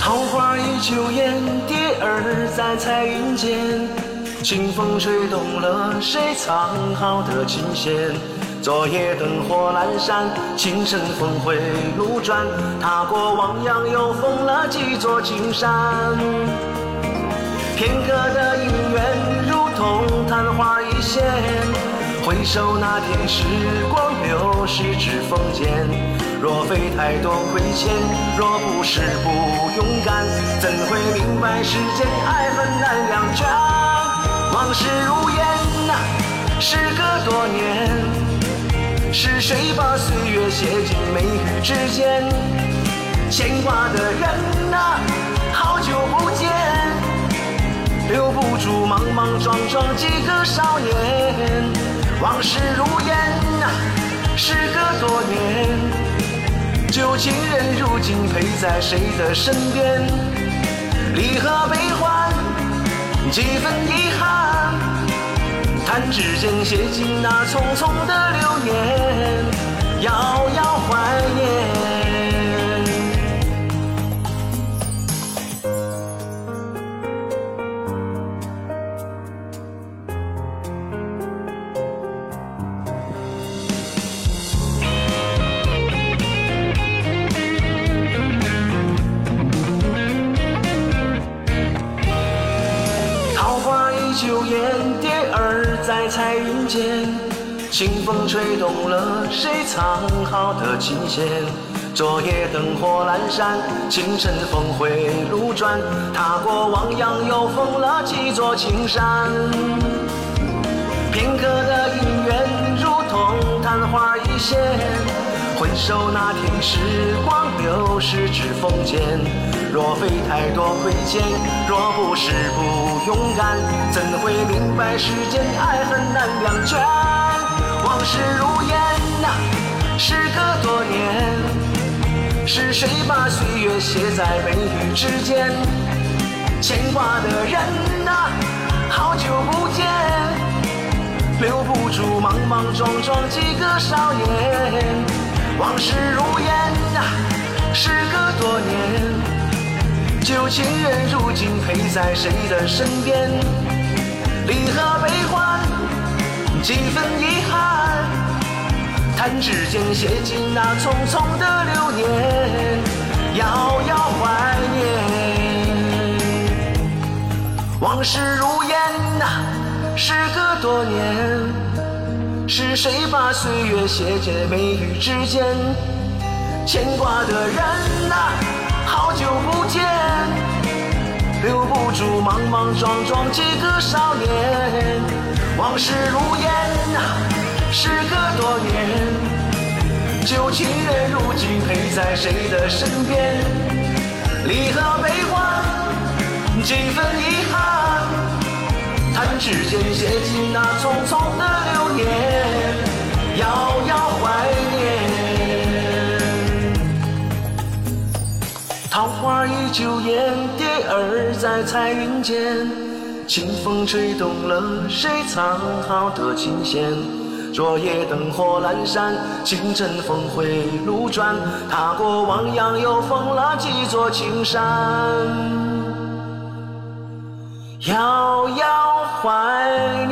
桃花依旧艳，蝶儿在彩云间。清风吹动了谁藏好的琴弦？昨夜灯火阑珊，清晨峰回路转。踏过汪洋，又逢了几座青山。片刻的姻缘，如同昙花一现。回首那天，时光流逝指缝间。若非太多亏欠，若不是不勇敢，怎会明白世间爱恨难两全？往事如烟呐，时隔多年，是谁把岁月写进眉宇之间？牵挂的人呐，好久不见，留不住莽莽撞撞几个少年。往事如烟呐，时隔多年，旧情人如今陪在谁的身边？离合悲欢，几分遗憾，弹指间写尽那匆匆的流年，遥遥怀念。彩云间。清风吹动了谁藏好的琴弦？昨夜灯火阑珊，清晨峰回路转。踏过汪洋，又逢了几座青山。片刻的姻缘，如同昙花一现。回首那天，时光流逝指缝间。若非太多亏欠，若不是不勇敢，怎会明白世间爱恨难两全？往事如烟呐，时隔多年，是谁把岁月写在眉宇之间？牵挂的人呐，好久不见。留不住莽莽撞撞几个少年，往事如烟呐，时隔多年，旧情人如今陪在谁的身边？离合悲欢，几分遗憾，弹指间写尽那匆匆的流年，遥遥怀念。往事如烟呐。时隔多年，是谁把岁月写进眉宇之间？牵挂的人呐，好久不见，留不住莽莽撞撞几个少年。往事如烟呐，时隔多年，旧情人如今陪在谁的身边？离合悲欢，几分遗憾。弹指间写尽那匆匆的流年，旧艳，蝶儿在彩云间。清风吹动了谁藏好的琴弦？昨夜灯火阑珊，清晨峰回路转。踏过汪洋，又逢了几座青山。遥遥怀念